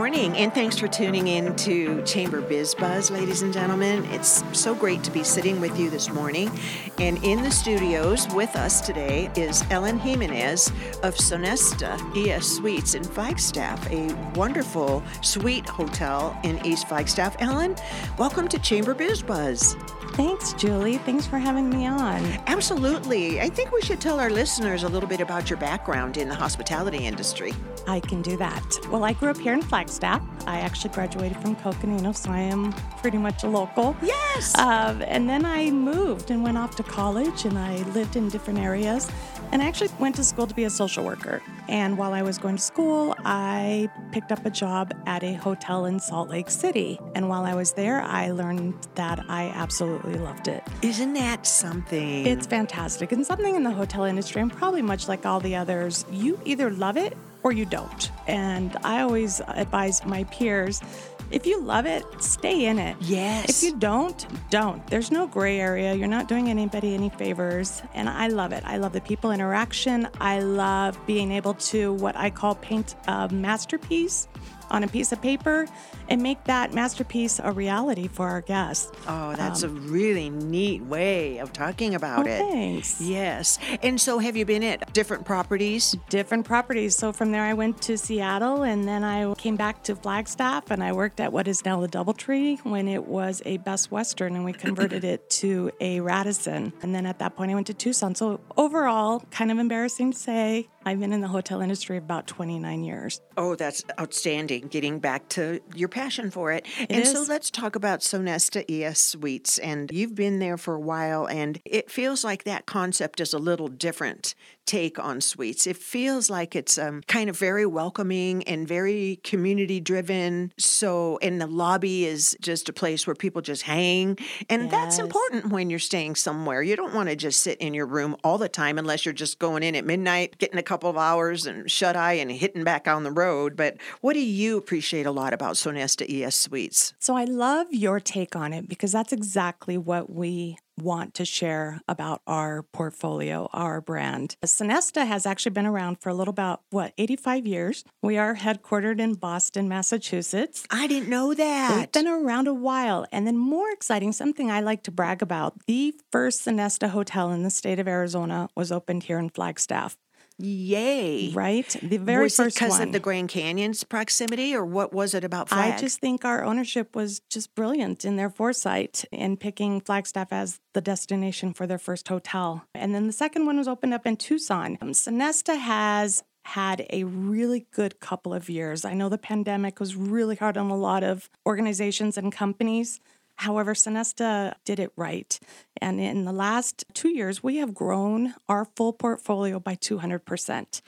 morning, and thanks for tuning in to Chamber Biz Buzz, ladies and gentlemen. It's so great to be sitting with you this morning. And in the studios with us today is Ellen Jimenez of Sonesta ES Suites in Flagstaff, a wonderful suite hotel in East Flagstaff. Ellen, welcome to Chamber Biz Buzz. Thanks, Julie. Thanks for having me on. Absolutely. I think we should tell our listeners a little bit about your background in the hospitality industry. I can do that. Well, I grew up here in Flagstaff. I actually graduated from Coconino, so I am pretty much a local. Yes. Um, and then I moved and went off to college, and I lived in different areas. And I actually went to school to be a social worker. And while I was going to school, I picked up a job at a hotel in Salt Lake City. And while I was there, I learned that I absolutely loved it. Isn't that something? It's fantastic. And something in the hotel industry, and probably much like all the others, you either love it or you don't. And I always advise my peers if you love it, stay in it. Yes. If you don't, don't. There's no gray area. You're not doing anybody any favors. And I love it. I love the people interaction. I love being able to what I call paint a masterpiece on a piece of paper and make that masterpiece a reality for our guests. Oh, that's um, a really neat way of talking about oh, it. Thanks. Yes. And so have you been at different properties? Different properties. So from there I went to Seattle and then I came back to Flagstaff and I worked at what is now the Doubletree when it was a Best Western and we converted it to a Radisson. And then at that point I went to Tucson. So overall, kind of embarrassing to say, I've been in the hotel industry about 29 years. Oh, that's outstanding. Getting back to your passion for it. it and is. so let's talk about Sonesta ES Suites. And you've been there for a while, and it feels like that concept is a little different take on suites. It feels like it's um, kind of very welcoming and very community driven. So, and the lobby is just a place where people just hang. And yes. that's important when you're staying somewhere. You don't want to just sit in your room all the time unless you're just going in at midnight, getting a couple of hours and shut eye and hitting back on the road. But what do you appreciate a lot about Sonesta ES Suites? So I love your take on it because that's exactly what we want to share about our portfolio, our brand. Sonesta has actually been around for a little about, what, 85 years. We are headquartered in Boston, Massachusetts. I didn't know that. We've been around a while. And then, more exciting, something I like to brag about the first Sonesta hotel in the state of Arizona was opened here in Flagstaff. Yay! Right, the very was first because one. of the Grand Canyon's proximity, or what was it about Flag? I just think our ownership was just brilliant in their foresight in picking Flagstaff as the destination for their first hotel. And then the second one was opened up in Tucson. Um, Sonesta has had a really good couple of years. I know the pandemic was really hard on a lot of organizations and companies. However, Sonesta did it right. And in the last two years, we have grown our full portfolio by 200%.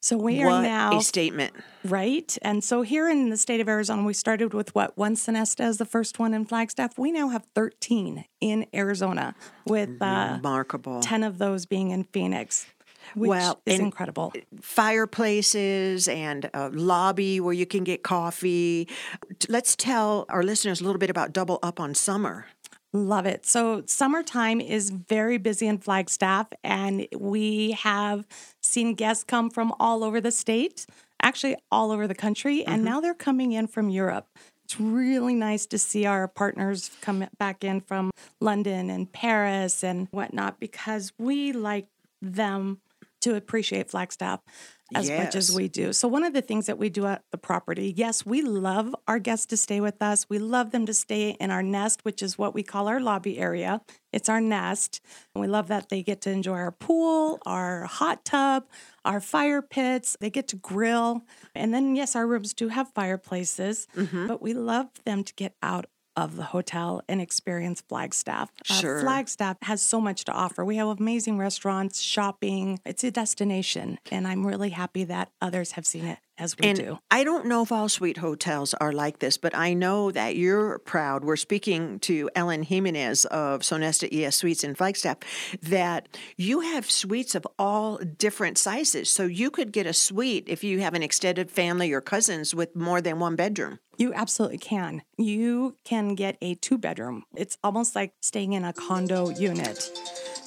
So we what are now a statement, right? And so here in the state of Arizona, we started with what one Sonesta as the first one in Flagstaff. We now have 13 in Arizona, with uh, remarkable. 10 of those being in Phoenix which well, is incredible. Fireplaces and a lobby where you can get coffee. Let's tell our listeners a little bit about Double Up on Summer. Love it. So, summertime is very busy in Flagstaff, and we have seen guests come from all over the state, actually, all over the country, mm-hmm. and now they're coming in from Europe. It's really nice to see our partners come back in from London and Paris and whatnot because we like them to appreciate Flagstaff as yes. much as we do. So, one of the things that we do at the property, yes, we love our guests to stay with us. We love them to stay in our nest, which is what we call our lobby area. It's our nest. And we love that they get to enjoy our pool, our hot tub, our fire pits. They get to grill. And then, yes, our rooms do have fireplaces, mm-hmm. but we love them to get out of the hotel and experience Flagstaff. Sure. Uh, Flagstaff has so much to offer. We have amazing restaurants, shopping. It's a destination, and I'm really happy that others have seen it as we and do. I don't know if all suite hotels are like this, but I know that you're proud. We're speaking to Ellen Jimenez of Sonesta ES Suites in Flagstaff that you have suites of all different sizes. So you could get a suite if you have an extended family or cousins with more than one bedroom. You absolutely can. You can get a two bedroom. It's almost like staying in a condo unit.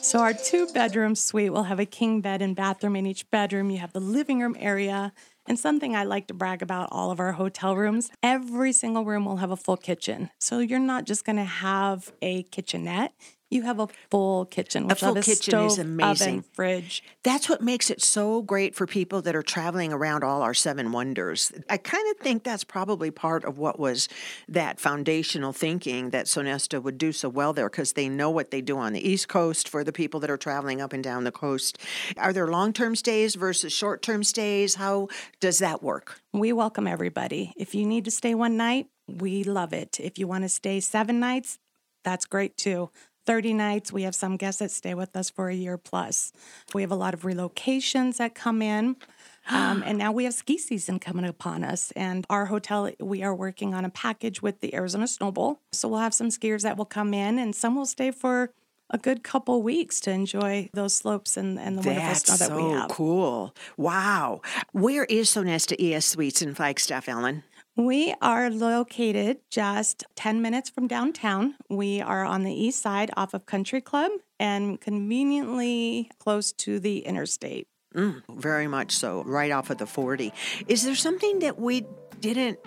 So, our two bedroom suite will have a king bed and bathroom in each bedroom. You have the living room area And something I like to brag about all of our hotel rooms every single room will have a full kitchen. So you're not just going to have a kitchenette. You have a full kitchen, which full a kitchen stove, is amazing. oven, fridge. That's what makes it so great for people that are traveling around all our seven wonders. I kind of think that's probably part of what was that foundational thinking that Sonesta would do so well there because they know what they do on the East Coast for the people that are traveling up and down the coast. Are there long term stays versus short term stays? How does that work? We welcome everybody. If you need to stay one night, we love it. If you want to stay seven nights, that's great too. 30 nights. We have some guests that stay with us for a year plus. We have a lot of relocations that come in. Um, and now we have ski season coming upon us. And our hotel, we are working on a package with the Arizona Snow Bowl. So we'll have some skiers that will come in, and some will stay for a good couple weeks to enjoy those slopes and, and the wonderful That's snow that so we have. cool. Wow. Where is Sonesta ES Suites in Flagstaff, Ellen? We are located just 10 minutes from downtown. We are on the east side off of Country Club and conveniently close to the interstate. Mm, very much so, right off of the 40. Is there something that we didn't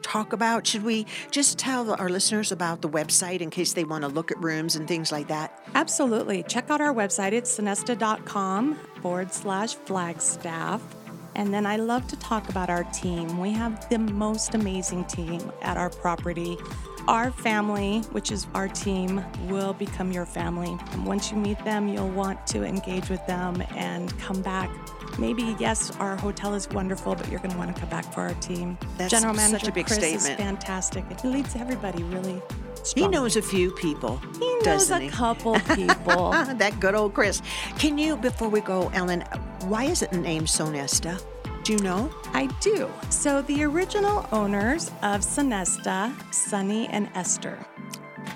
talk about? Should we just tell our listeners about the website in case they want to look at rooms and things like that? Absolutely. Check out our website. It's sonesta.com forward slash flagstaff. And then I love to talk about our team. We have the most amazing team at our property. Our family, which is our team, will become your family. And once you meet them, you'll want to engage with them and come back. Maybe, yes, our hotel is wonderful, but you're going to want to come back for our team. That's General such a Manager big Chris is fantastic. He leads everybody really He knows a few people. He knows a he? couple people. that good old Chris. Can you, before we go, Ellen, why is it named Sonesta? Do you know? I do. So the original owners of Sonesta, Sunny and Esther,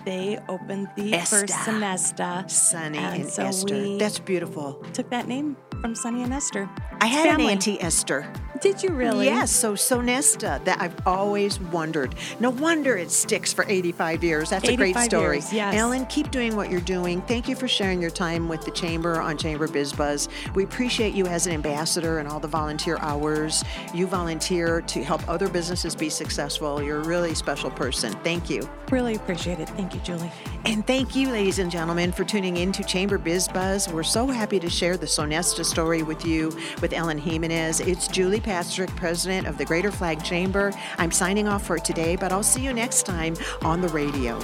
they opened the Esta. first Sonesta. Sunny And and, so Esther. That's beautiful. Took that name from Sunny and Esther. I had Family. an Auntie Esther. Did you really? Yes, so Sonesta, that I've always wondered. No wonder it sticks for 85 years. That's a great story. years, yes. Ellen, keep doing what you're doing. Thank you for sharing your time with the Chamber on Chamber Biz Buzz. We appreciate you as an ambassador and all the volunteer hours. You volunteer to help other businesses be successful. You're a really special person. Thank you. Really appreciate it. Thank you, Julie. And thank you, ladies and gentlemen, for tuning in to Chamber Biz Buzz. We're so happy to share the Sonesta story with you with Ellen Jimenez. It's Julie Pastrick, president of the Greater Flag Chamber. I'm signing off for today, but I'll see you next time on the radio.